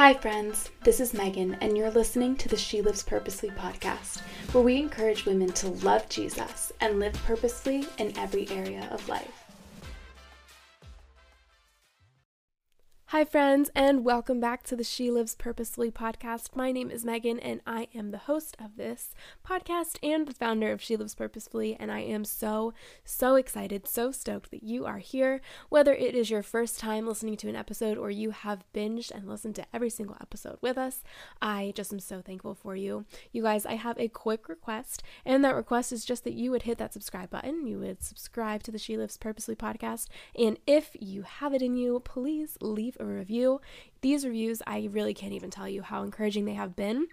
Hi, friends. This is Megan, and you're listening to the She Lives Purposely podcast, where we encourage women to love Jesus and live purposefully in every area of life. Hi, friends, and welcome back to the She Lives Purposefully podcast. My name is Megan, and I am the host of this podcast and the founder of She Lives Purposefully. And I am so, so excited, so stoked that you are here. Whether it is your first time listening to an episode or you have binged and listened to every single episode with us, I just am so thankful for you. You guys, I have a quick request, and that request is just that you would hit that subscribe button. You would subscribe to the She Lives Purposely podcast. And if you have it in you, please leave a review. These reviews, I really can't even tell you how encouraging they have been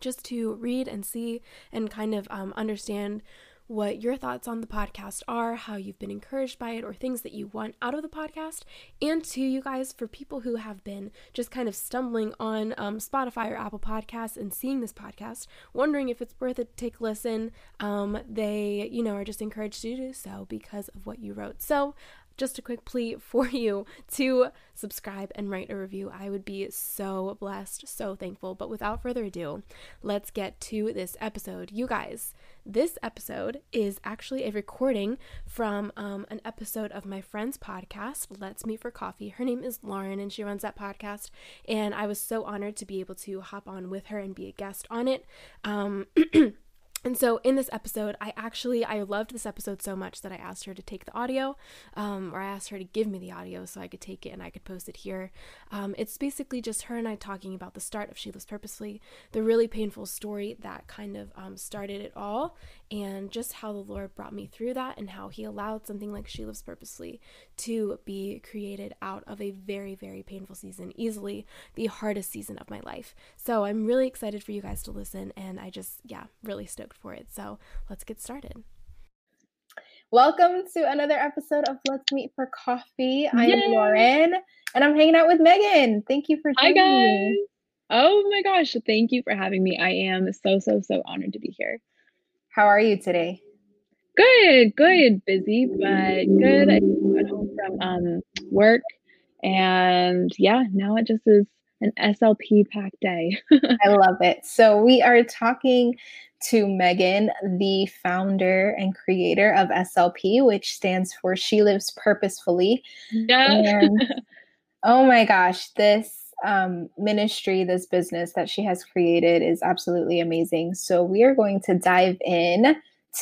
just to read and see and kind of um, understand what your thoughts on the podcast are, how you've been encouraged by it, or things that you want out of the podcast. And to you guys, for people who have been just kind of stumbling on um, Spotify or Apple Podcasts and seeing this podcast, wondering if it's worth it to take a listen, um, they, you know, are just encouraged to do so because of what you wrote. So just a quick plea for you to subscribe and write a review. I would be so blessed, so thankful. But without further ado, let's get to this episode. You guys, this episode is actually a recording from um, an episode of my friend's podcast, Let's Meet for Coffee. Her name is Lauren and she runs that podcast. And I was so honored to be able to hop on with her and be a guest on it. Um, And so in this episode, I actually I loved this episode so much that I asked her to take the audio, um, or I asked her to give me the audio so I could take it and I could post it here. Um, it's basically just her and I talking about the start of She Lives Purposely, the really painful story that kind of um, started it all, and just how the Lord brought me through that and how He allowed something like She Lives Purposely to be created out of a very very painful season, easily the hardest season of my life. So I'm really excited for you guys to listen, and I just yeah really stoked stoked for it. So let's get started. Welcome to another episode of Let's Meet for Coffee. I am Lauren and I'm hanging out with Megan. Thank you for joining Hi guys. Me. Oh my gosh, thank you for having me. I am so so so honored to be here. How are you today? Good, good, busy, but good. I got home from um, work and yeah, now it just is an SLP pack day. I love it. So we are talking to Megan, the founder and creator of SLP, which stands for She Lives Purposefully. Yeah. And, oh my gosh, this um, ministry, this business that she has created is absolutely amazing. So we are going to dive in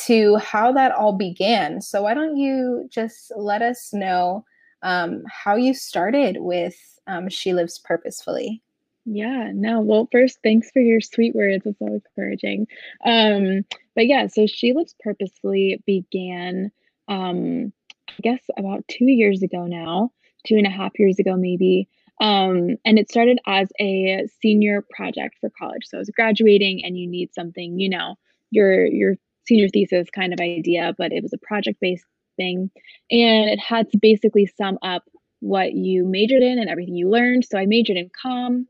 to how that all began. So why don't you just let us know um, how you started with um, She Lives Purposefully? Yeah, no. Well, first, thanks for your sweet words. It's so encouraging. Um, but yeah, so She Lives Purposefully began, um, I guess, about two years ago now, two and a half years ago, maybe. Um, and it started as a senior project for college. So I was graduating, and you need something, you know, your your senior thesis kind of idea, but it was a project based thing, and it had to basically sum up what you majored in and everything you learned. So I majored in com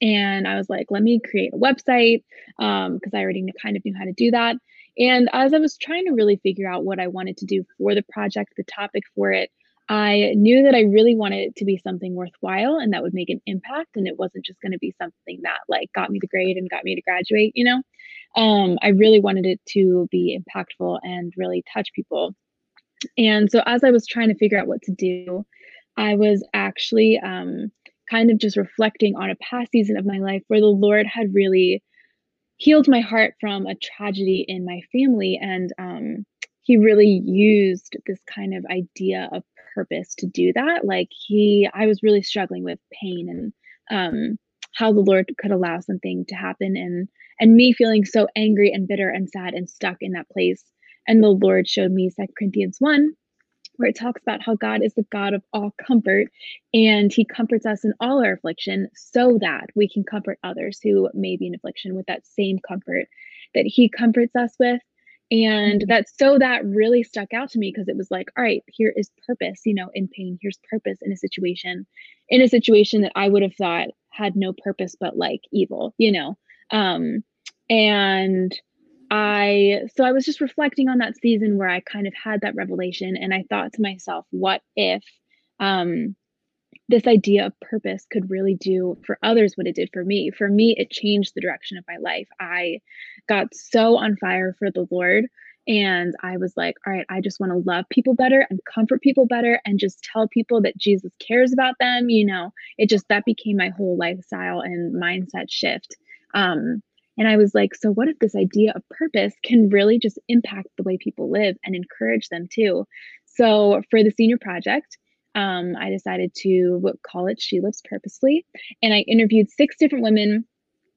and I was like, let me create a website because um, I already kind of knew how to do that. And as I was trying to really figure out what I wanted to do for the project, the topic for it, I knew that I really wanted it to be something worthwhile and that would make an impact. And it wasn't just going to be something that like got me the grade and got me to graduate, you know? Um, I really wanted it to be impactful and really touch people. And so as I was trying to figure out what to do, I was actually um, kind of just reflecting on a past season of my life where the Lord had really healed my heart from a tragedy in my family. And um, He really used this kind of idea of purpose to do that. Like, He, I was really struggling with pain and um, how the Lord could allow something to happen and and me feeling so angry and bitter and sad and stuck in that place. And the Lord showed me Second Corinthians 1, where it talks about how God is the God of all comfort and he comforts us in all our affliction so that we can comfort others who may be in affliction with that same comfort that he comforts us with. And mm-hmm. that so that really stuck out to me because it was like, all right, here is purpose, you know, in pain. Here's purpose in a situation, in a situation that I would have thought had no purpose but like evil, you know. Um, and I so I was just reflecting on that season where I kind of had that revelation and I thought to myself, what if um this idea of purpose could really do for others what it did for me. For me, it changed the direction of my life. I got so on fire for the Lord. And I was like, all right, I just want to love people better and comfort people better and just tell people that Jesus cares about them. You know, it just that became my whole lifestyle and mindset shift. Um, and I was like, so what if this idea of purpose can really just impact the way people live and encourage them too? So for the senior project, um, I decided to call it She Lives Purposely. And I interviewed six different women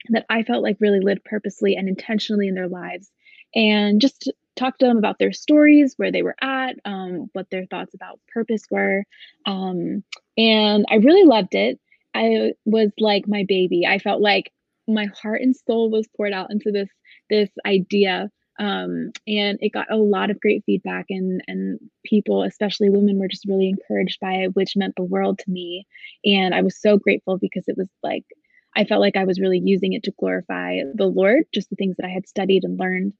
that I felt like really lived purposely and intentionally in their lives. And just talked to them about their stories, where they were at, um, what their thoughts about purpose were. Um, and I really loved it. I was like my baby. I felt like my heart and soul was poured out into this this idea um, and it got a lot of great feedback and and people especially women were just really encouraged by it which meant the world to me. And i was so grateful because it was like i felt like i was really using it to glorify the lord just the things that i had studied and learned.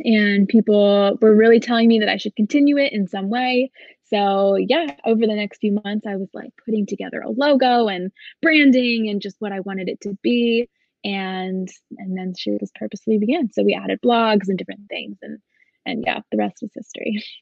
And people were really telling me that i should continue it in some way. So yeah over the next few months i was like putting together a logo and branding and just what i wanted it to be and and then she was purposely began so we added blogs and different things and and yeah the rest is history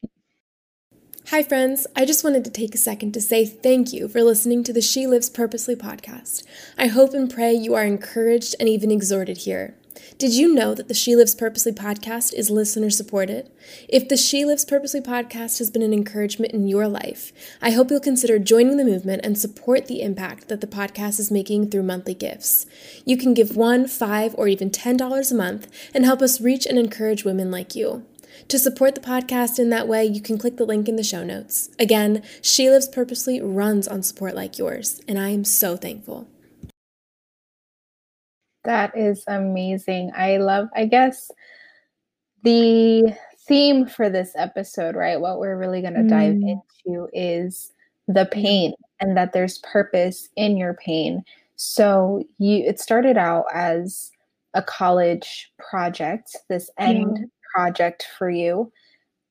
Hi, friends. I just wanted to take a second to say thank you for listening to the She Lives Purposely podcast. I hope and pray you are encouraged and even exhorted here. Did you know that the She Lives Purposely podcast is listener supported? If the She Lives Purposely podcast has been an encouragement in your life, I hope you'll consider joining the movement and support the impact that the podcast is making through monthly gifts. You can give one, five, or even $10 a month and help us reach and encourage women like you. To support the podcast in that way, you can click the link in the show notes. Again, She Lives Purposely runs on support like yours, and I am so thankful. That is amazing. I love, I guess, the theme for this episode, right? What we're really going to mm. dive into is the pain and that there's purpose in your pain. So you it started out as a college project, this end yeah. project for you.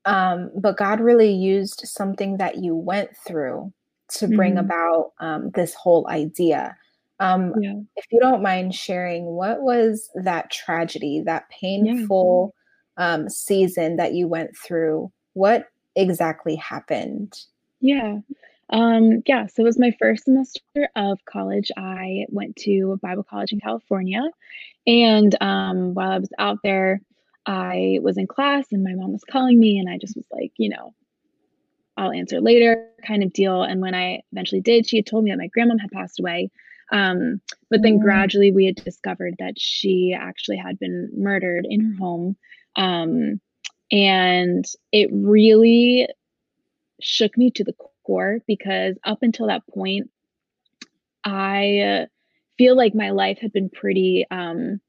Um, but God really used something that you went through to bring mm. about um, this whole idea. Um, yeah. If you don't mind sharing, what was that tragedy, that painful yeah. um, season that you went through? What exactly happened? Yeah. Um, yeah, so it was my first semester of college. I went to Bible college in California. And um, while I was out there, I was in class and my mom was calling me, and I just was like, you know, I'll answer later kind of deal. And when I eventually did, she had told me that my grandma had passed away. Um, but then mm. gradually we had discovered that she actually had been murdered in her home. Um, and it really shook me to the core because up until that point, I feel like my life had been pretty um,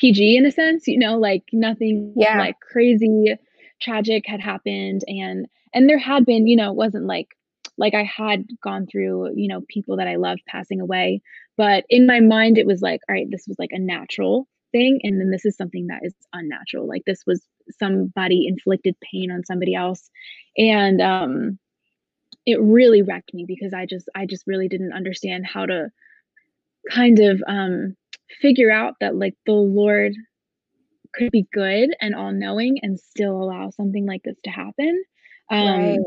PG in a sense, you know, like nothing yeah. like crazy tragic had happened and and there had been, you know, it wasn't like like I had gone through, you know, people that I loved passing away, but in my mind it was like, all right, this was like a natural thing and then this is something that is unnatural. Like this was somebody inflicted pain on somebody else. And um it really wrecked me because I just I just really didn't understand how to kind of um figure out that like the Lord could be good and all knowing and still allow something like this to happen. Um, right.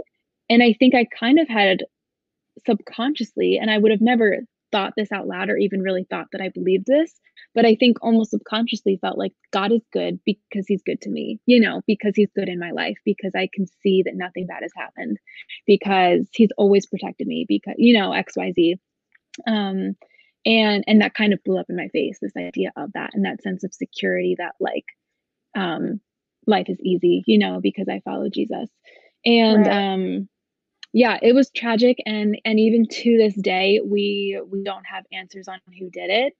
And I think I kind of had subconsciously, and I would have never thought this out loud or even really thought that I believed this, but I think almost subconsciously felt like God is good because he's good to me, you know, because he's good in my life, because I can see that nothing bad has happened, because he's always protected me, because, you know, XYZ. Um, and and that kind of blew up in my face, this idea of that and that sense of security that like um life is easy, you know, because I follow Jesus. And right. um yeah it was tragic and and even to this day we we don't have answers on who did it.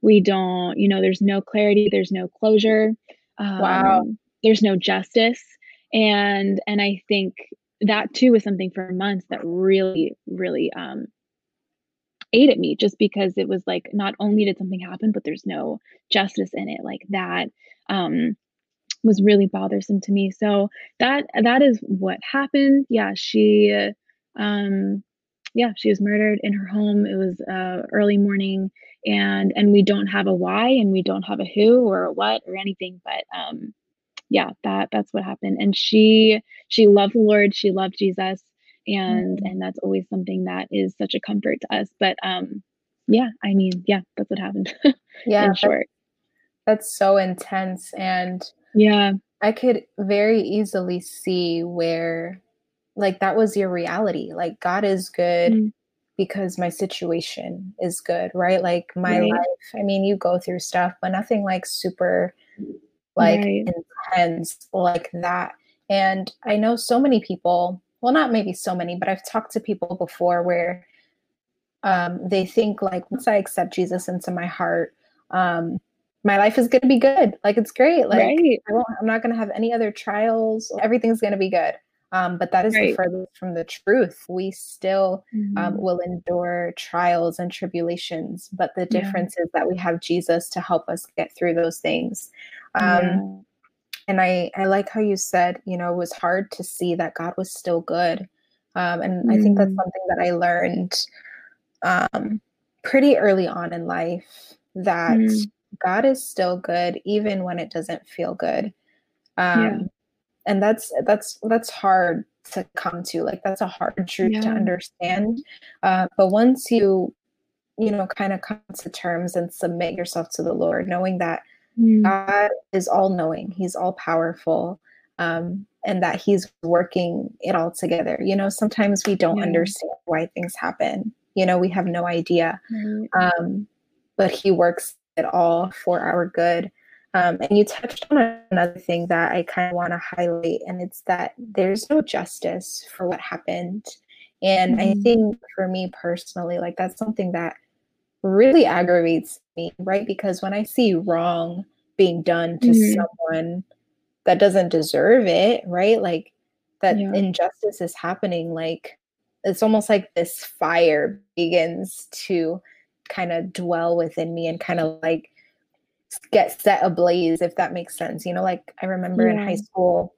We don't you know there's no clarity there's no closure um, wow there's no justice. And and i think that too was something for months that really really um ate at me just because it was like not only did something happen but there's no justice in it like that. Um was really bothersome to me. So that that is what happened. Yeah, she um yeah, she was murdered in her home. It was uh, early morning, and and we don't have a why, and we don't have a who or a what or anything. But um, yeah, that that's what happened. And she she loved the Lord. She loved Jesus, and mm-hmm. and that's always something that is such a comfort to us. But um, yeah, I mean, yeah, that's what happened. yeah, in short. That's so intense, and yeah, I could very easily see where like that was your reality. Like God is good mm. because my situation is good, right? Like my right. life. I mean, you go through stuff, but nothing like super like right. intense like that. And I know so many people, well, not maybe so many, but I've talked to people before where um, they think like once I accept Jesus into my heart, um, my life is going to be good. Like it's great. Like right. I won't, I'm not going to have any other trials. Everything's going to be good. Um, but that is right. the furthest from the truth. We still um, mm-hmm. um, will endure trials and tribulations, but the difference yeah. is that we have Jesus to help us get through those things. Um, yeah. And I, I like how you said, you know, it was hard to see that God was still good. Um, and mm-hmm. I think that's mm. something that I learned um, pretty early on in life that mm-hmm. God is still good, even when it doesn't feel good. Yeah and that's that's that's hard to come to like that's a hard truth yeah. to understand uh, but once you you know kind of come to terms and submit yourself to the lord knowing that mm. god is all knowing he's all powerful um, and that he's working it all together you know sometimes we don't yeah. understand why things happen you know we have no idea um, but he works it all for our good um, and you touched on another thing that I kind of want to highlight, and it's that there's no justice for what happened. And mm-hmm. I think for me personally, like that's something that really aggravates me, right? Because when I see wrong being done to mm-hmm. someone that doesn't deserve it, right? Like that yeah. injustice is happening, like it's almost like this fire begins to kind of dwell within me and kind of like get set ablaze if that makes sense you know like i remember yeah. in high school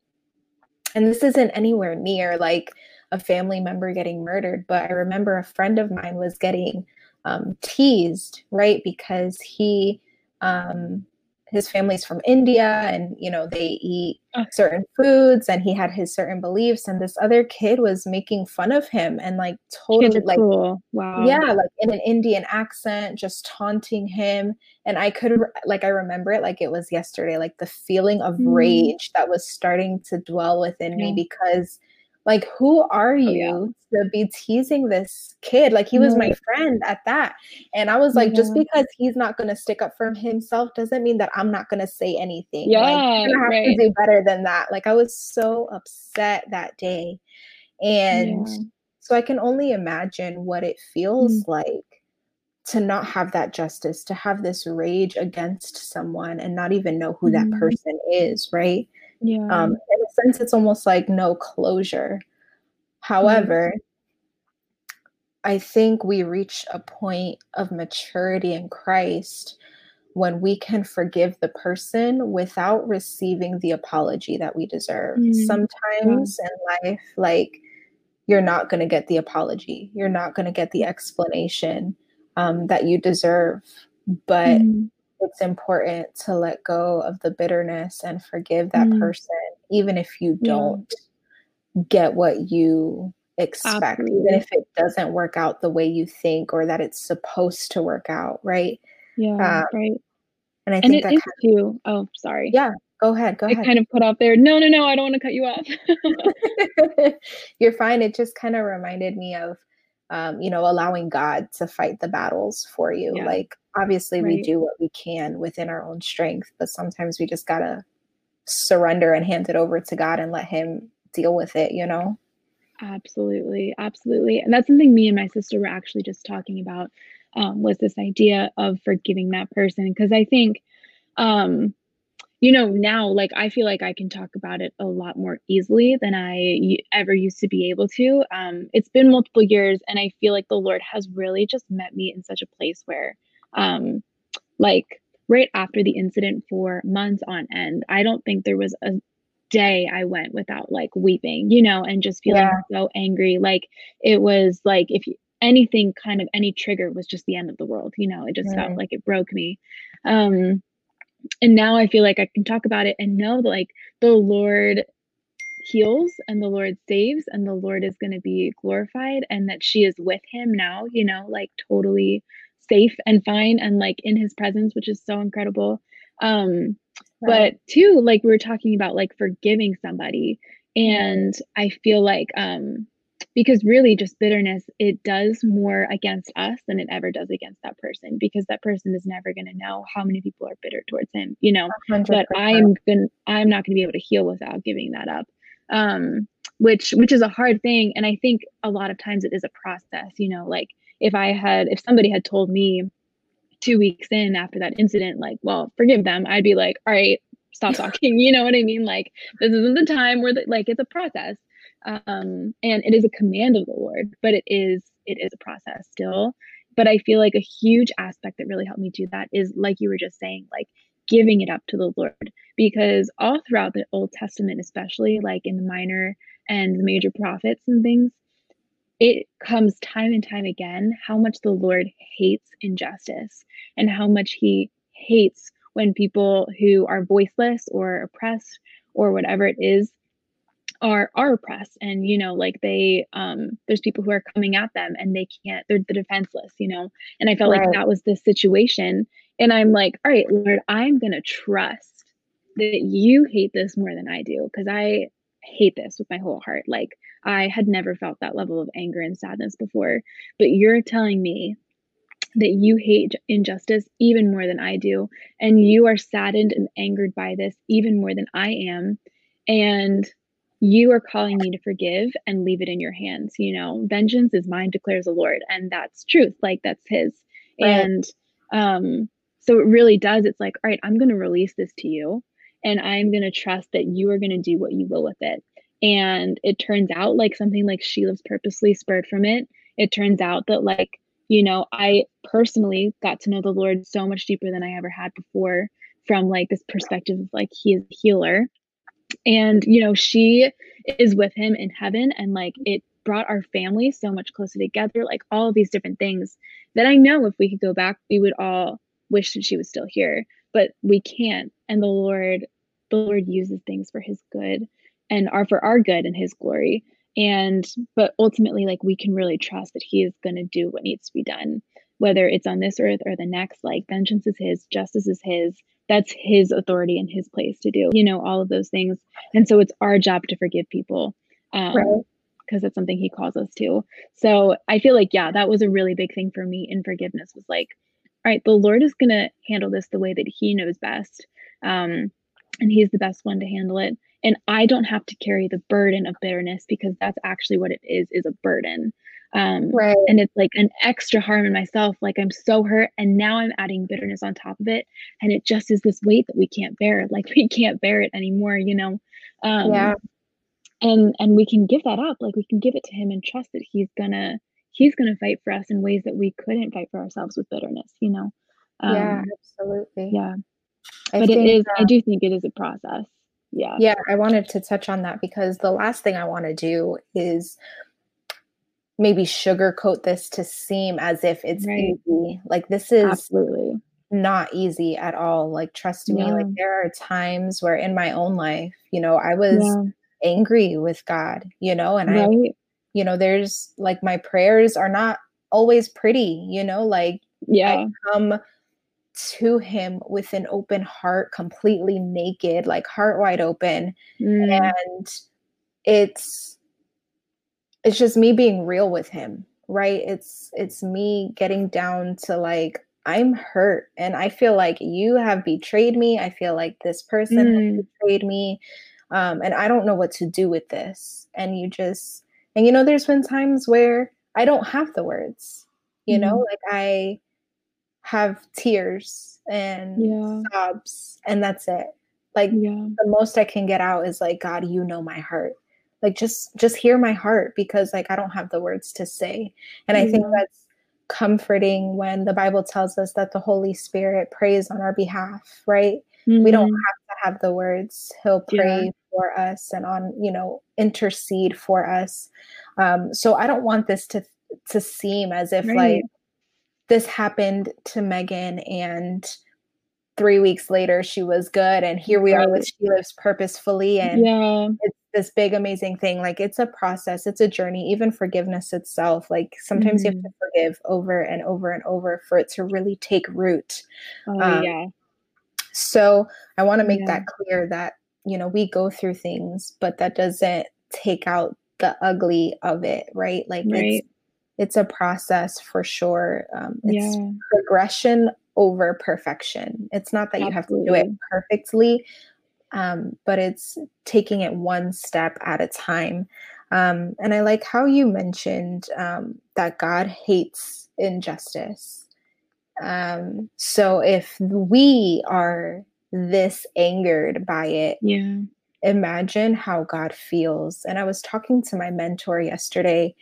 and this isn't anywhere near like a family member getting murdered but i remember a friend of mine was getting um, teased right because he um, his family's from India and you know they eat certain foods and he had his certain beliefs and this other kid was making fun of him and like totally like cool. wow yeah like in an Indian accent just taunting him and I could like I remember it like it was yesterday like the feeling of mm. rage that was starting to dwell within yeah. me because like, who are you oh, yeah. to be teasing this kid? Like, he was my friend at that. And I was like, yeah. just because he's not going to stick up for himself doesn't mean that I'm not going to say anything. Yeah. Like, you have right. to do better than that. Like, I was so upset that day. And yeah. so I can only imagine what it feels mm. like to not have that justice, to have this rage against someone and not even know who mm. that person is, right? Yeah. Um, in a sense, it's almost like no closure. However, mm I think we reach a point of maturity in Christ when we can forgive the person without receiving the apology that we deserve. mm Sometimes yeah. in life, like, you're not going to get the apology, you're not going to get the explanation um, that you deserve. But mm it's important to let go of the bitterness and forgive that mm. person, even if you don't yeah. get what you expect, Absolutely. even if it doesn't work out the way you think or that it's supposed to work out, right? Yeah, um, right. And I think and that too. Oh, sorry. Yeah, go ahead. Go ahead. I ahead. kind of put out there. No, no, no. I don't want to cut you off. You're fine. It just kind of reminded me of, um, you know, allowing God to fight the battles for you. Yeah. Like obviously right. we do what we can within our own strength but sometimes we just gotta surrender and hand it over to god and let him deal with it you know? Absolutely absolutely. And that's something me and my sister were actually just talking about um, was this idea of forgiving that person. Because i think um, you know now like i feel like i can talk about it a lot more easily than i ever used to be able to. Um, it's been multiple years and i feel like the lord has really just met me in such a place where um, like right after the incident for months on end. I don't think there was a day I went without like weeping, you know, and just feeling yeah. so angry. Like it was like if you anything kind of any trigger was just the end of the world you know it just right. felt like it broke me um and now i feel like i can talk about it and know that like the lord heals and the lord saves and the lord is going to be glorified and that she is with him now you know like totally safe and fine and like in his presence which is so incredible um right. but too like we were talking about like forgiving somebody and i feel like um because really just bitterness it does more against us than it ever does against that person because that person is never going to know how many people are bitter towards him you know 100%. but i'm gonna, i'm not going to be able to heal without giving that up um which which is a hard thing and i think a lot of times it is a process you know like if i had if somebody had told me two weeks in after that incident like well forgive them i'd be like all right stop talking. You know what i mean? Like this isn't the time where the, like it's a process. Um, and it is a command of the lord but it is it is a process still. But i feel like a huge aspect that really helped me do that is like you were just saying like giving it up to the lord. Because all throughout the old testament especially like in the minor and the major prophets and things it comes time and time again how much the lord hates injustice and how much he hates when people who are voiceless or oppressed or whatever it is are are oppressed. And you know like they um there's people who are coming at them and they can't they're the defenseless you know? And i felt right. like that was the situation. And i'm like all right lord i'm gonna trust that you hate this more than i do because i hate this with my whole heart like i had never felt that level of anger and sadness before but you're telling me that you hate injustice even more than I do, and you are saddened and angered by this even more than I am. And you are calling me to forgive and leave it in your hands. You know, vengeance is mine, declares the Lord. And that's truth. Like that's his. Right. And um, so it really does. It's like, all right, I'm going to release this to you and I'm going to trust that you are going to do what you will with it. And it turns out like something like she lives purposely spurred from it. It turns out that like, you know, I personally got to know the Lord so much deeper than I ever had before from like this perspective of like he is a healer and you know she is with him in heaven and like it brought our family so much closer together like all of these different things that i know if we could go back we would all wish that she was still here but we can't and the lord the lord uses things for his good and are for our good and his glory. And but ultimately like we can really trust that he is going to do what needs to be done whether it's on this earth or the next like vengeance is his justice is his. That's his authority and his place to do you know all of those things. And so it's our job to forgive people um, right. because it's something he calls us to. So i feel like yeah that was a really big thing for me in forgiveness was like all right the lord is going to handle this the way that he knows best. Um, and he's the best one to handle it and i don't have to carry the burden of bitterness because that's actually what it is is a burden um, right. And it's like an extra harm in myself. Like I'm so hurt, and now I'm adding bitterness on top of it, and it just is this weight that we can't bear. Like we can't bear it anymore, you know. Um, yeah. And and we can give that up. Like we can give it to him and trust that he's gonna he's gonna fight for us in ways that we couldn't fight for ourselves with bitterness. You know. Um, yeah, absolutely. Yeah. I but it is. I uh, do think it is a process. Yeah. Yeah, I wanted to touch on that because the last thing I want to do is maybe sugarcoat this to seem as if it's right. easy. Like this is absolutely not easy at all. Like trust yeah. me, like there are times where in my own life, you know, I was yeah. angry with God, you know, and right. I you know, there's like my prayers are not always pretty, you know, like yeah. I come to him with an open heart, completely naked, like heart wide open. Mm. And it's it's just me being real with him right it's it's me getting down to like i'm hurt and i feel like you have betrayed me i feel like this person mm. has betrayed me um, and i don't know what to do with this and you just and you know there's been times where i don't have the words you mm. know like i have tears and yeah. sobs and that's it like yeah. the most i can get out is like god you know my heart like just just hear my heart because like i don't have the words to say and i think that's comforting when the bible tells us that the holy spirit prays on our behalf right mm-hmm. we don't mm-hmm. have to have the words he'll pray yeah. for us and on you know intercede for us um, so i don't want this to to seem as if right. like this happened to Megan and three weeks later she was good and here we are with she lives purposefully and yeah. it's this big amazing thing like it's a process it's a journey even forgiveness itself like sometimes mm-hmm. you have to mm-hmm. forgive over and over and over for it to really take root oh, um, yeah so i want to make yeah. that clear that you know we go through things but that doesn't take out the ugly of it right like right. it's it's a process for sure. Um, it's yeah. progression over perfection. It's not that Absolutely. you have to do it perfectly um, but it's taking it one step at a time. Um, and i like how you mentioned um, that god hates injustice. Um, so if we are this angered by it yeah. imagine how god feels. And i was talking to my mentor yesterday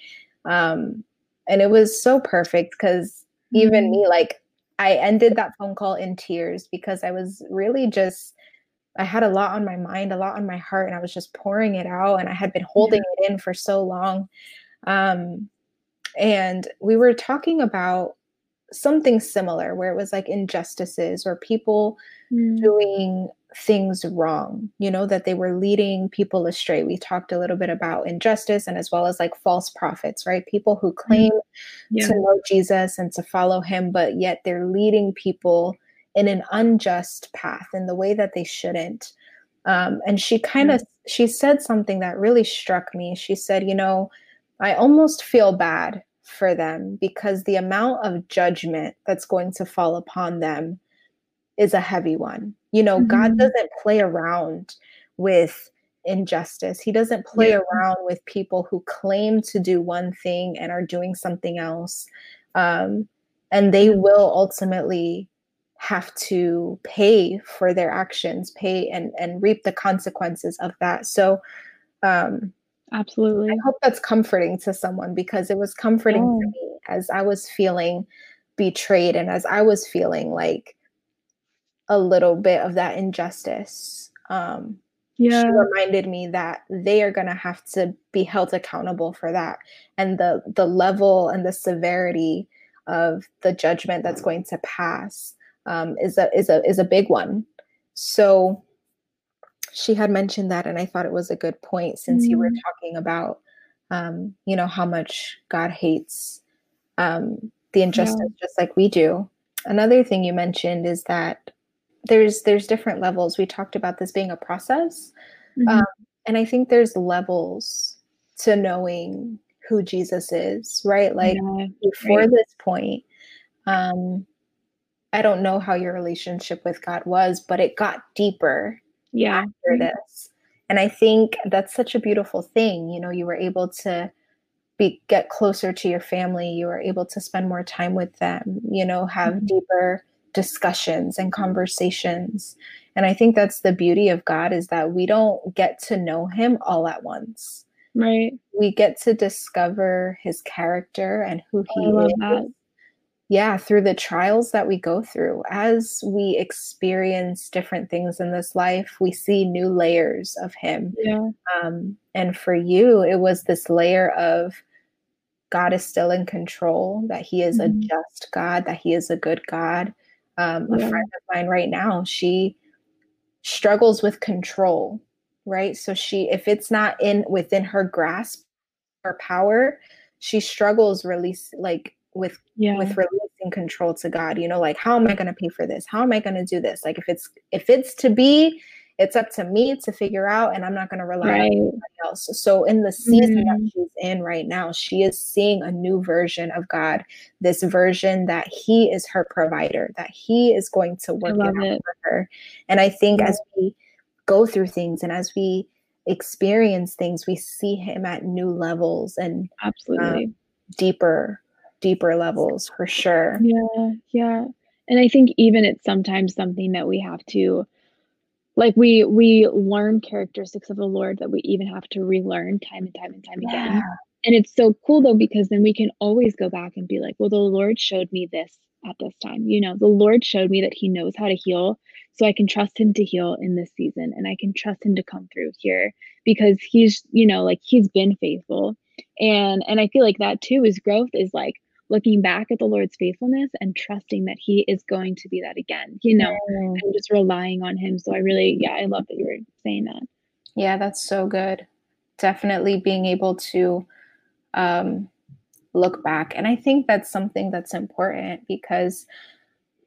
um, and it was so perfect because even mm-hmm. me like i ended that phone call in tears because i was really just i had a lot on my mind a lot on my heart and i was just pouring it out and i had been holding yeah. it in for so long um, and we were talking about something similar where it was like injustices or people mm. doing things wrong, you know, that they were leading people astray. We talked a little bit about injustice and as well as like false prophets, right? People who mm-hmm. claim yeah. to know Jesus and to follow him, but yet they're leading people in an unjust path in the way that they shouldn't. Um, and she kind of mm-hmm. she said something that really struck me. She said, you know, I almost feel bad for them because the amount of judgment that's going to fall upon them is a heavy one. You know, mm-hmm. God doesn't play around with injustice. He doesn't play yeah. around with people who claim to do one thing and are doing something else. Um, and they will ultimately have to pay for their actions, pay and, and reap the consequences of that. So, um, absolutely. I hope that's comforting to someone because it was comforting yeah. to me as I was feeling betrayed and as I was feeling like a little bit of that injustice. Um, yeah. She reminded me that they are going to have to be held accountable for that, and the the level and the severity of the judgment that's going to pass um, is a is a is a big one. So she had mentioned that, and I thought it was a good point since mm. you were mm-hmm. talking about, um, you know, how much God hates um, the injustice, yeah. just like we do. Another thing you mentioned is that there's there's different levels. We talked about this being a process, mm-hmm. um, and I think there's levels to knowing who Jesus is, right? Like yeah, before right. this point, um, I don't know how your relationship with God was, but it got deeper yeah. after mm-hmm. this. And I think that's such a beautiful thing. You know, you were able to be get closer to your family, you were able to spend more time with them, you know, have mm-hmm. deeper discussions and conversations. And I think that's the beauty of God is that we don't get to know him all at once. Right. We get to discover his character and who he is. That. Yeah, through the trials that we go through. As we experience different things in this life, we see new layers of him. Yeah. Um, and for you, it was this layer of God is still in control, that he is mm-hmm. a just God, that he is a good God, um, yeah. a friend of mine right now she struggles with control right so she if it's not in within her grasp or power she struggles release like with yeah. with releasing control to god you know like how am i going to pay for this how am i going to do this like if it's if it's to be it's up to me to figure out and i'm not going to rely right. on anybody else so in the season mm-hmm. that she's in right now she is seeing a new version of god this version that he is her provider that he is going to work it out it. for her and i think yeah. as we go through things and as we experience things we see him at new levels and absolutely um, deeper deeper levels for sure yeah yeah and i think even it's sometimes something that we have to like we we learn characteristics of the lord that we even have to relearn time and time and time yeah. again and it's so cool though because then we can always go back and be like well the lord showed me this at this time you know? The lord showed me that he knows how to heal so i can trust him to heal in this season and i can trust him to come through here because he's you know like he's been faithful. And and i feel like that too is growth is like looking back at the lord's faithfulness and trusting that he is going to be that again you know mm. and just relying on him. So i really yeah i love that you were saying that. Yeah that's so good. Definitely being able to um look back. And i think that's something that's important because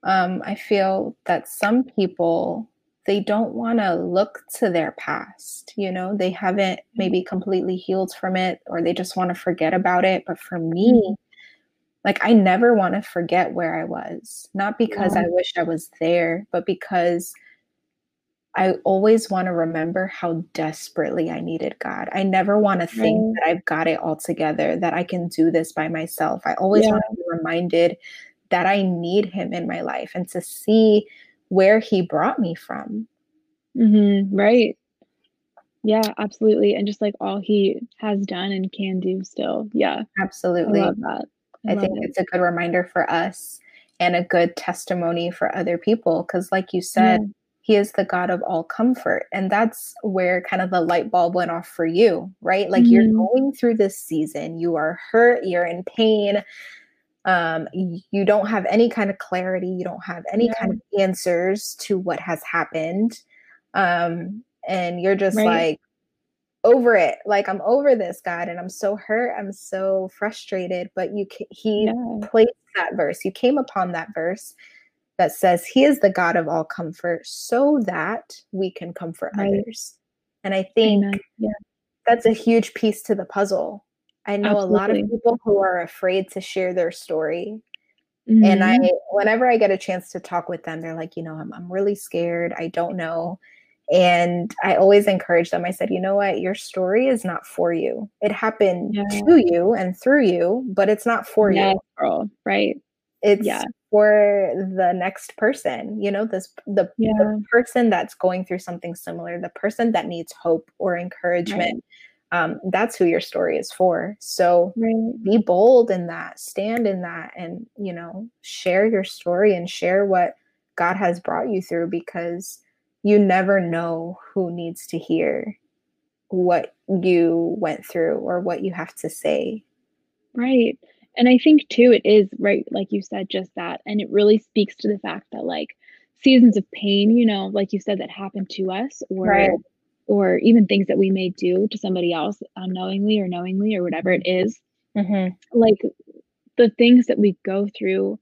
um, i feel that some people they don't want to look to their past you know? They haven't maybe completely healed from it or they just want to forget about it. But for me mm-hmm. Like i never want to forget where i was not because yeah. i wish i was there but because i always want to remember how desperately i needed god i never want to think right. that i've got it all together that i can do this by myself i always yeah. want to be reminded that i need him in my life and to see where he brought me from. Mm-hmm, right. Yeah, absolutely. And just like all he has done and can do still. Yeah. Absolutely. I love that. I, think it. it's a good reminder for us and a good testimony for other people. Cause like you said, yeah. he is the God of all comfort. And that's where kind of the light bulb went off for you, right? Like mm-hmm. you're going through this season, you are hurt, you're in pain, um, you don't have any kind of clarity you don't have any yeah. kind of answers to what has happened um, and you're just right. like over it like i'm over this god and i'm so hurt i'm so frustrated but you he yeah. placed that verse you came upon that verse that says he is the god of all comfort so that we can comfort right. others and i think yeah. that's a huge piece to the puzzle I know Absolutely. a lot of people who are afraid to share their story. Mm-hmm. And I, mm-hmm. whenever I get a chance to talk with them, they're like, you know, I'm, I'm really scared. I don't know. And I always encourage them. I said, you know what? Your story is not for you. It happened yeah. to you and through you, but it's not for yeah, you. Girl, right. It's yeah. for the next person, you know, this the, the person that's going through something similar, the person that needs hope or encouragement. Right um, that's who your story is for. So right. be bold in that, stand in that, and you know, share your story and share what God has brought you through because you never know who needs to hear what you went through or what you have to say. Right. And I think too, it is right, like you said, just that. And it really speaks to the fact that, like, seasons of pain, you know, like you said, that happened to us, or right or even things that we may do to somebody else unknowingly or knowingly or whatever it is. Mm-hmm. Like the things that we go through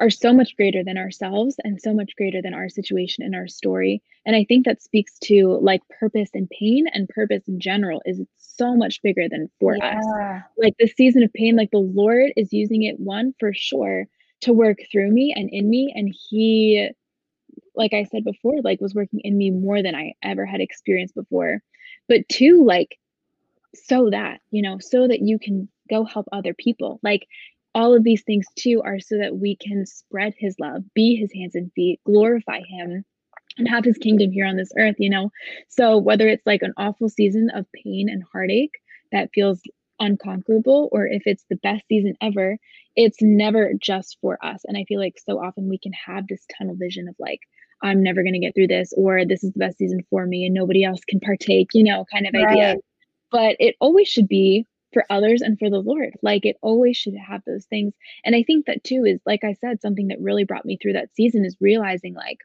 are so much greater than ourselves and so much greater than our situation and our story. And I think that speaks to like purpose and pain and purpose in general is so much bigger than for yeah. us. Like the season of pain, like the Lord is using it one for sure to work through me and in me. And He like I said before, like was working in me more than I ever had experienced before. But two, like so that, you know, so that you can go help other people. Like all of these things too are so that we can spread his love, be his hands and feet, glorify him and have his kingdom here on this earth, you know. So whether it's like an awful season of pain and heartache that feels unconquerable or if it's the best season ever, it's never just for us. And I feel like so often we can have this tunnel vision of like, I'm never going to get through this, or this is the best season for me and nobody else can partake, you know, kind of right. idea. But it always should be for others and for the Lord. Like it always should have those things. And I think that too is, like I said, something that really brought me through that season is realizing like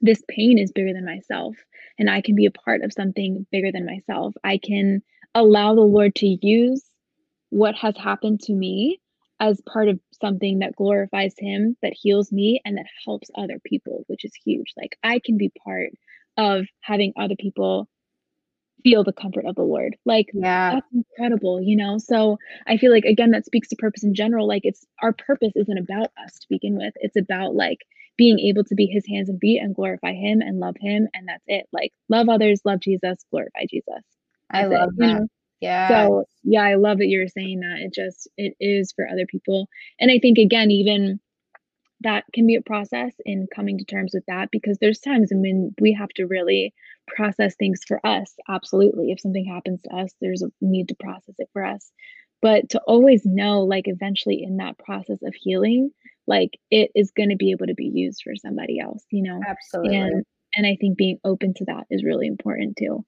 this pain is bigger than myself and I can be a part of something bigger than myself. I can allow the Lord to use what has happened to me as part of something that glorifies him, that heals me, and that helps other people, which is huge. Like I can be part of having other people feel the comfort of the Lord. Like yeah. that's incredible, you know? So I feel like again that speaks to purpose in general. Like it's our purpose isn't about us to begin with. It's about like being able to be his hands and feet and glorify him and love him and that's it. Like love others, love Jesus, glorify Jesus. That's I love it, that. You know? Yeah. So yeah, I love that you're saying that. It just it is for other people. And I think again, even that can be a process in coming to terms with that because there's times when we have to really process things for us. Absolutely. If something happens to us, there's a need to process it for us. But to always know, like, eventually in that process of healing, like it is going to be able to be used for somebody else, you know? Absolutely. And, and I think being open to that is really important too.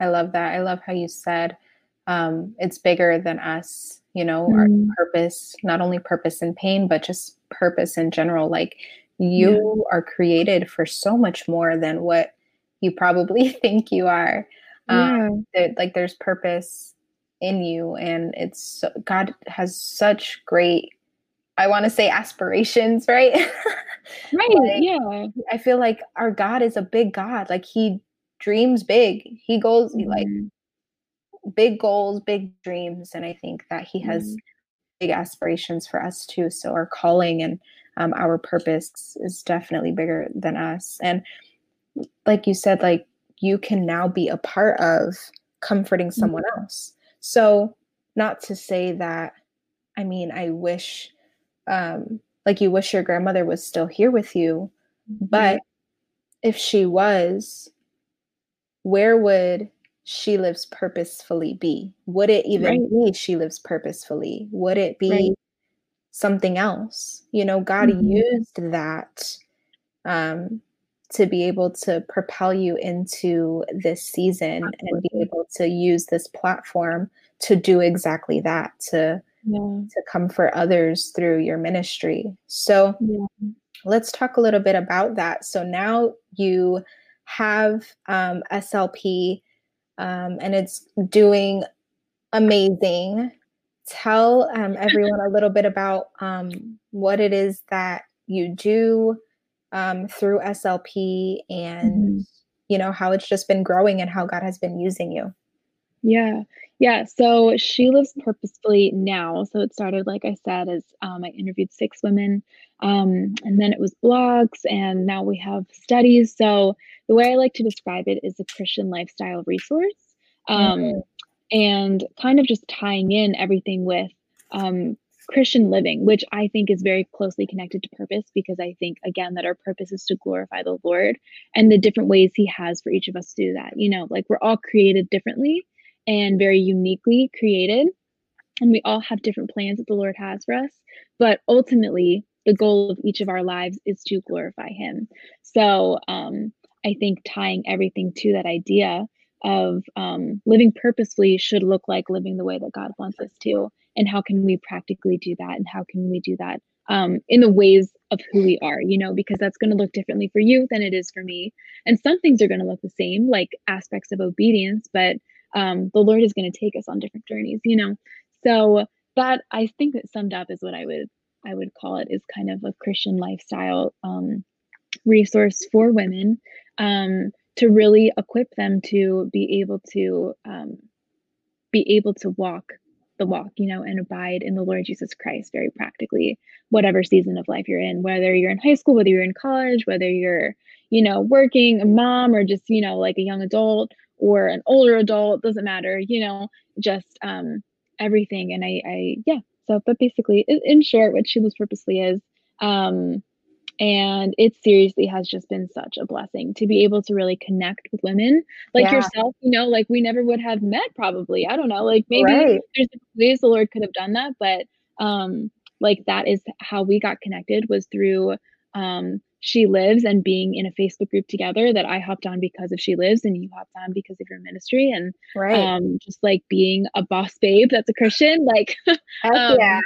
I love that. I love how you said um, it's bigger than us you know mm. our purpose not only purpose in pain but just purpose in general like you yeah. are created for so much more than what you probably think you are um yeah. like there's purpose in you and it's god has such great i want to say aspirations right right like, yeah i feel like our god is a big god like he dreams big he goes mm-hmm. like big goals big dreams and i think that he has mm-hmm. big aspirations for us too so our calling and um, our purpose is definitely bigger than us and like you said like you can now be a part of comforting mm-hmm. someone mm-hmm. else so not to say that i mean i wish um like you wish your grandmother was still here with you but if she was where would she lives purposefully be would it even right. be she lives purposefully would it be right. something else you know god mm-hmm. used that um to be able to propel you into this season Absolutely. and be able to use this platform to do exactly that to yeah. to comfort others through your ministry so yeah. let's talk a little bit about that so now you have um, slp um, and it's doing amazing tell um, everyone a little bit about um, what it is that you do um, through SLP and mm-hmm. you know how it's just been growing and how God has been using you. Yeah. Yeah. So she lives purposefully now. So it started, like I said, as um, I interviewed six women, um, and then it was blogs, and now we have studies. So the way I like to describe it is a Christian lifestyle resource, um, mm-hmm. and kind of just tying in everything with um, Christian living, which I think is very closely connected to purpose because I think, again, that our purpose is to glorify the Lord and the different ways He has for each of us to do that. You know, like we're all created differently and very uniquely created, and we all have different plans that the Lord has for us. But ultimately, the goal of each of our lives is to glorify Him. So um, I think tying everything to that idea of um, living purposefully should look like living the way that God wants us to and how can we practically do that and how can we do that um, in the ways of who we are you know because that's going to look differently for you than it is for me and some things are going to look the same like aspects of obedience but um, the lord is going to take us on different journeys you know? So that i think that summed up is what i would i would call it is kind of a christian lifestyle um, resource for women um, to really equip them to be able to um, be able to walk the walk, you know, and abide in the Lord Jesus Christ very practically, whatever season of life you're in, whether you're in high school, whether you're in college, whether you're, you know, working, a mom, or just, you know, like a young adult or an older adult, doesn't matter, you know, just um, everything. And I, I, yeah, so, but basically, in short, what She Lives Purposefully is, um, and it seriously has just been such a blessing to be able to really connect with women like yeah. yourself you know like we never would have met probably i don't know like maybe right. there's ways the lord could have done that but um like that is how we got connected was through um she lives and being in a facebook group together that i hopped on because of she lives and you hopped on because of your ministry and right. um just like being a boss babe that's a christian like um, yeah.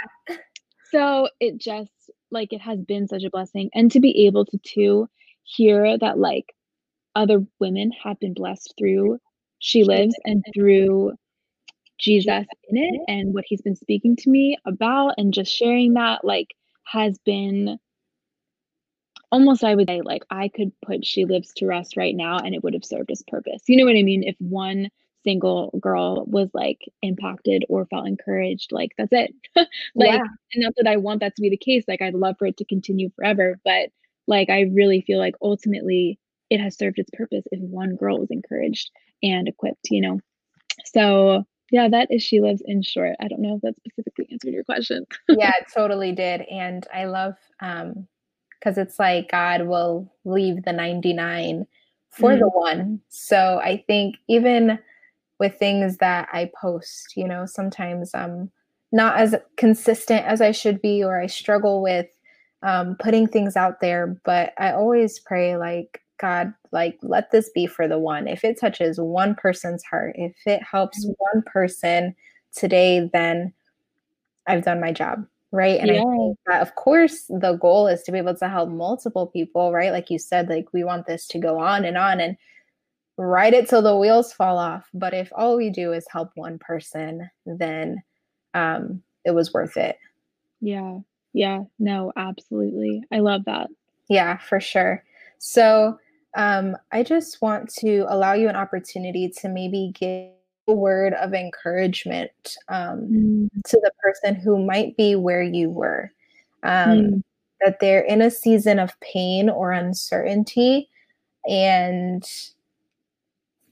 so it just like it has been such a blessing. And to be able to to hear that like other women have been blessed through she lives and through jesus in it and what he's been speaking to me about and just sharing that like has been almost i would say like i could put she lives to rest right now and it would have served its purpose. You know what i mean? If one single girl was like impacted or felt encouraged like that's it. Like yeah. and not that i want that to be the case like i'd love for it to continue forever but like i really feel like ultimately it has served its purpose if one girl was encouraged and equipped you know? So yeah that is she lives in short. I don't know if that specifically answered your question. Yeah it totally did and i love um because it's like god will leave the 99 for mm. the one so i think even with things that I post. You know, sometimes I'm not as consistent as I should be, or I struggle with um, putting things out there. But I always pray, like, God, like, let this be for the one. If it touches one person's heart, if it helps mm-hmm. one person today, then I've done my job. Right. And yeah. I think that, of course, the goal is to be able to help multiple people, right? Like you said, like, we want this to go on and on and ride it till the wheels fall off. But if all we do is help one person, then um, it was worth it. Yeah. Yeah. No, absolutely. I love that. Yeah, for sure. So, um, I just want to allow you an opportunity to maybe give word of encouragement um, mm. to the person who might be where you were. Um, mm. That they're in a season of pain or uncertainty, and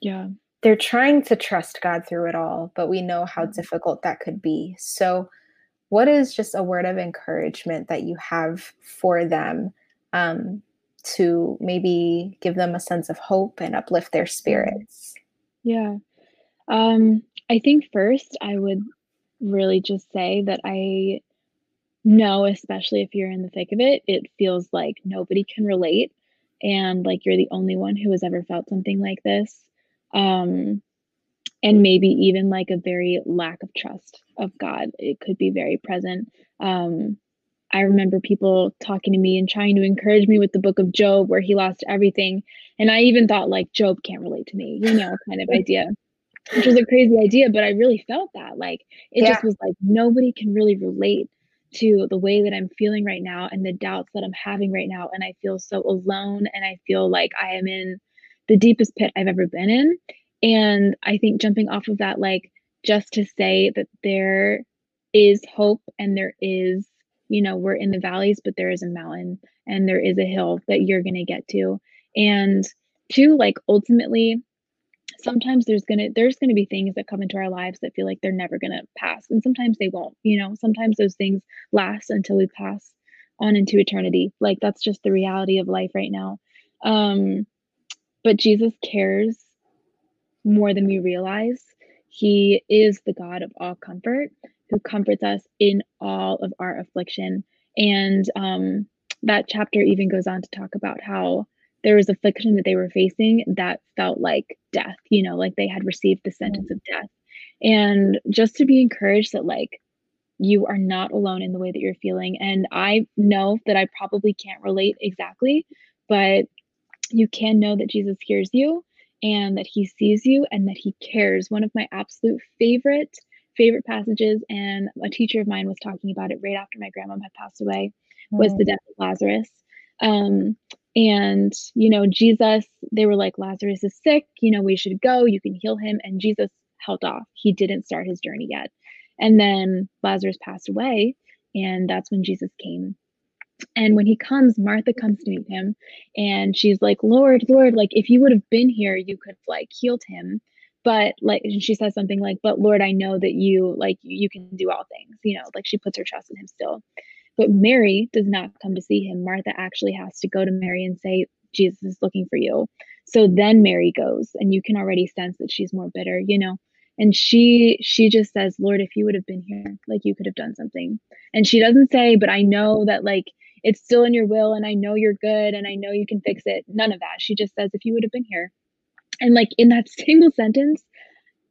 yeah, they're trying to trust God through it all, but we know how mm. difficult that could be. So, what is just a word of encouragement that you have for them um, to maybe give them a sense of hope and uplift their spirits? Yeah. Um, I think first I would really just say that I know, especially if you're in the thick of it, it feels like nobody can relate and like you're the only one who has ever felt something like this. Um, and maybe even like a very lack of trust of God. It could be very present. Um, I remember people talking to me and trying to encourage me with the book of Job where he lost everything. And I even thought like Job can't relate to me, you know, kind of idea, which was a crazy idea, but I really felt that like it yeah. just was like nobody can really relate to the way that I'm feeling right now and the doubts that I'm having right now. And I feel so alone and I feel like I am in the deepest pit I've ever been in. And I think jumping off of that, like just to say that there is hope and there is you know, we're in the valleys, but there is a mountain and there is a hill that you're going to get to. And two, like ultimately, sometimes there's to there's to be things that come into our lives that feel like they're never to pass and sometimes they won't you know? Sometimes those things last until we pass on into eternity. Like that's just the reality of life right now. Um but jesus cares more than we realize. He is the god of all comfort who comforts us in all of our affliction. And um, that chapter even goes on to talk about how there was affliction that they were facing that felt like death, you know, like they had received the sentence of death. And just to be encouraged that, like, you are not alone in the way that you're feeling. And I know that I probably can't relate exactly, but you can know that Jesus hears you and that he sees you and that he cares. One of my absolute favorite favorite passages, and a teacher of mine was talking about it right after my grandma had passed away, was the death of Lazarus. Um, and, you know, Jesus, they were like, Lazarus is sick, you know, we should go, you can heal him. And Jesus held off. He didn't start his journey yet. And then Lazarus passed away, and that's when Jesus came. And when he comes, Martha comes to meet him, and she's like, Lord, Lord, like if you would have been here, you could have like healed him but like she says something like but lord i know that you like you can do all things you know like she puts her trust in him still but mary does not come to see him. Martha actually has to go to mary and say jesus is looking for you. So then mary goes and you can already sense that she's more bitter you know? And she she just says lord if you would have been here like you could have done something. And she doesn't say but i know that like it's still in your will and i know you're good and i know you can fix it. None of that. She just says if you would have been here. And like in that single sentence,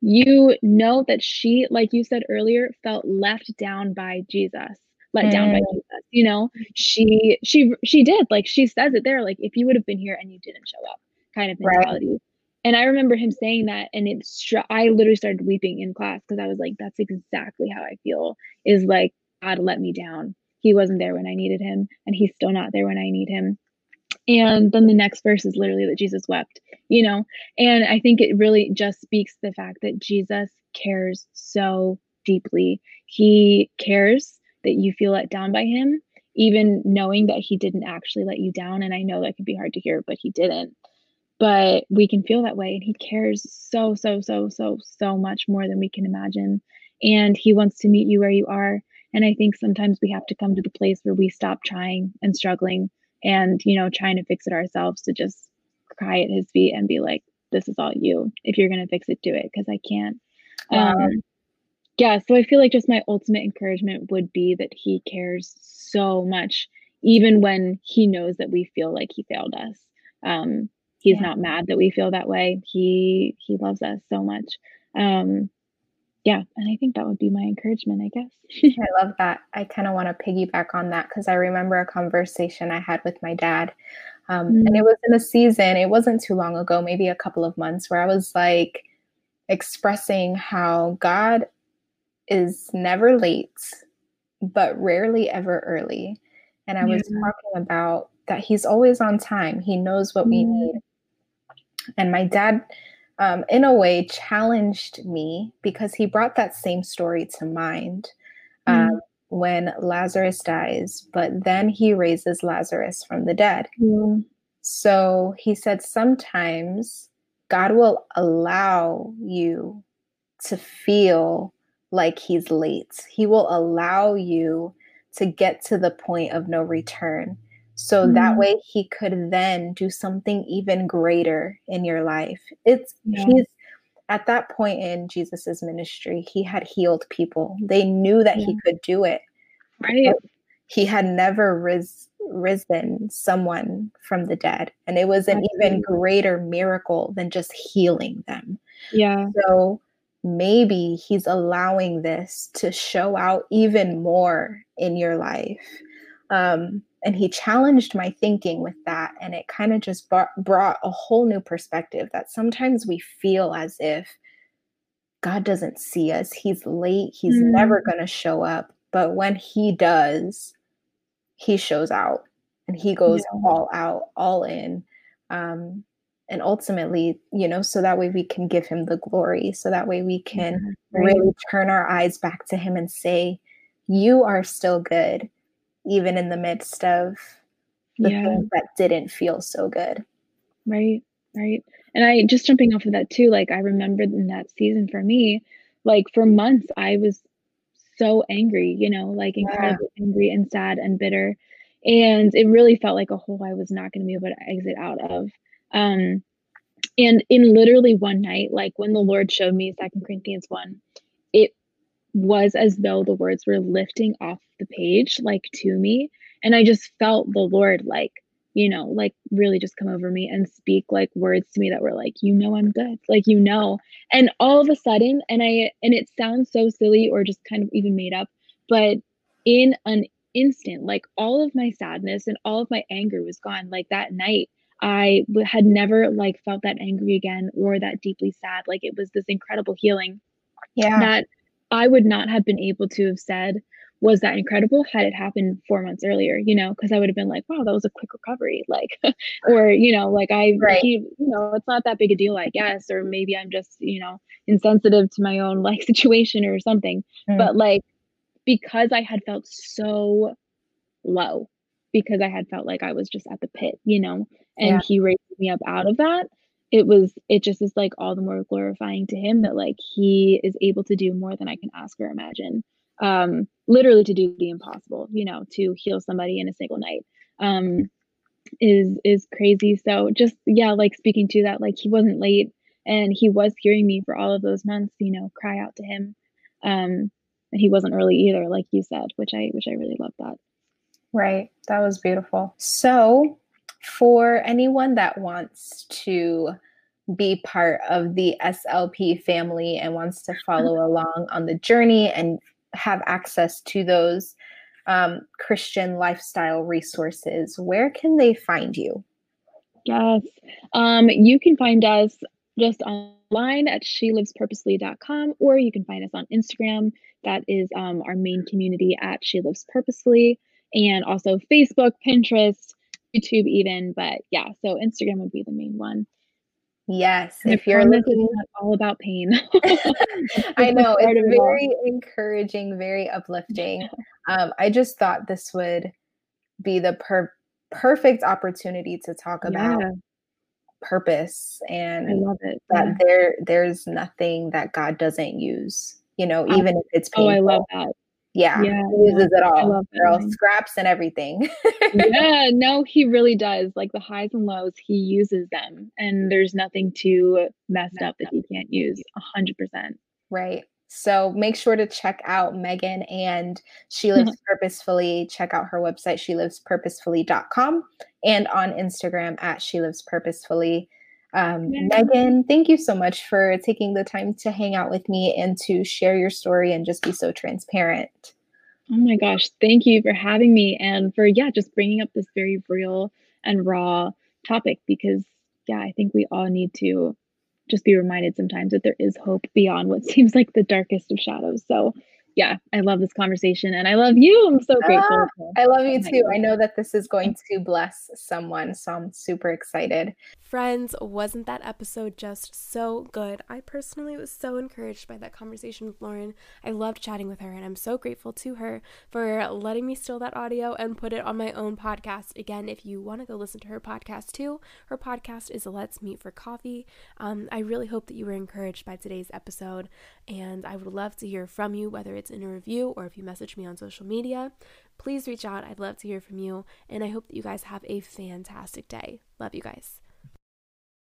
you know that she, like you said earlier, felt left down by Jesus, let down by mm. Jesus. You know, she she she did. Like she says it there, like if you would have been here and you didn't show up, kind of mentality. Right. And I remember him saying that, and it str- I literally started weeping in class because I was like, that's exactly how I feel. Is like God let me down. He wasn't there when I needed him, and he's still not there when I need him. And then the next verse is literally that Jesus wept, you know? And I think it really just speaks to the fact that Jesus cares so deeply. He cares that you feel let down by him, even knowing that he didn't actually let you down. And I know that can be hard to hear, but he didn't. But we can feel that way. And he cares so, so, so, so, so much more than we can imagine. And he wants to meet you where you are. And I think sometimes we have to come to the place where we stop trying and struggling and you know trying to fix it ourselves to just cry at his feet and be like this is all you if you're going to fix it do it because i can't um yeah so i feel like just my ultimate encouragement would be that he cares so much even when he knows that we feel like he failed us um He's yeah. not mad that we feel that way. He he loves us so much. Um, yeah, and I think that would be my encouragement, I guess. I love that. I kind of want to piggyback on that because I remember a conversation I had with my dad. Um, mm-hmm. And it was in a season, it wasn't too long ago, maybe a couple of months, where I was like expressing how God is never late, but rarely ever early. And I was talking about that He's always on time, He knows what mm-hmm. we need. And my dad um, in a way, challenged me because he brought that same story to mind um, mm. when Lazarus dies, but then he raises Lazarus from the dead. Mm. So he said, sometimes God will allow you to feel like he's late, he will allow you to get to the point of no return. So mm-hmm. that way he could then do something even greater in your life. It's yeah. he's at that point in Jesus's ministry, he had healed people. They knew that yeah. he could do it. Right. he had never ris- risen someone from the dead. And it was an even greater miracle than just healing them. Yeah. So maybe he's allowing this to show out even more in your life. Um, and he challenged my thinking with that and it kind of just brought, brought a whole new perspective that sometimes we feel as if god doesn't see us he's late he's mm. never going to show up but when he does he shows out and he goes yeah. all out all in um, and ultimately you know so that way we can give him the glory so that way we can right. really turn our eyes back to him and say you are still good even in the midst of the yeah. things that didn't feel so good. Right, right. And I just jumping off of that too, like I remember in that season for me, like for months I was so angry, you know, like incredibly yeah. angry and sad and bitter. And it really felt like a hole I was not going to be able to exit out of. Um, and in literally one night, like when the Lord showed me Second Corinthians 1, it was as though the words were lifting off the page like to me. And i just felt the lord like you know like really just come over me and speak like words to me that were like you know i'm good. Like you know. And all of a sudden and i and it sounds so silly or just kind of even made up but in an instant like all of my sadness and all of my anger was gone like that night I had never like felt that angry again or that deeply sad like it was this incredible healing yeah that I would not have been able to have said was that incredible had it happened four months earlier, you know, because I would have been like, wow, that was a quick recovery. Like, or, you know, like I, right. you know, it's not that big a deal, I guess, or maybe I'm just, you know, insensitive to my own like situation or something. Mm. But like, because I had felt so low, because I had felt like I was just at the pit, you know, and yeah. he raised me up out of that. It was it just is like all the more glorifying to him that like he is able to do more than i can ask or imagine. Um literally to do the impossible you know to heal somebody in a single night um is is crazy. So just yeah like speaking to that like he wasn't late and he was hearing me for all of those months you know cry out to him um and he wasn't early either like you said which i which i really love that right. That was beautiful. So for anyone that wants to be part of the SLP family and wants to follow along on the journey and have access to those um, Christian lifestyle resources, where can they find you? Yes, um, you can find us just online at shelivespurposely.com or you can find us on Instagram. That is um, our main community at She Lives Purposely, and also Facebook, Pinterest, YouTube even, but yeah, so Instagram would be the main one. Yes, and if you're looking all about pain. I know it's very encouraging, very uplifting. Um, I just thought this would be the per- perfect opportunity to talk about yeah. purpose and I love it. That yeah. there there's nothing that God doesn't use. You know, even if it's painful. Oh, I love that. Yeah, yeah he uses it all. Girl, scraps and everything. yeah, no, he really does. Like the highs and lows, he uses them, and there's nothing too messed up that he can't use. A hundred percent. Right. So make sure to check out Megan and She Lives Purposefully. Check out her website, shelivespurposefully.com, and on Instagram at She Lives Purposefully. Um, Megan, thank you so much for taking the time to hang out with me and to share your story and just be so transparent. Oh my gosh, thank you for having me and for, yeah, just bringing up this very real and raw topic because, yeah, I think we all need to just be reminded sometimes that there is hope beyond what seems like the darkest of shadows. So, yeah, I love this conversation and I love you. I'm so grateful. Ah, I love you too. I know that this is going to bless someone, so I'm super excited. Friends, wasn't that episode just so good? I personally was so encouraged by that conversation with Lauren. I loved chatting with her, and I'm so grateful to her for letting me steal that audio and put it on my own podcast. Again, if you want to go listen to her podcast too, her podcast is Let's Meet for Coffee. Um, I really hope that you were encouraged by today's episode, and I would love to hear from you, whether it's in a review or if you message me on social media. Please reach out. I'd love to hear from you, and I hope that you guys have a fantastic day. Love you guys.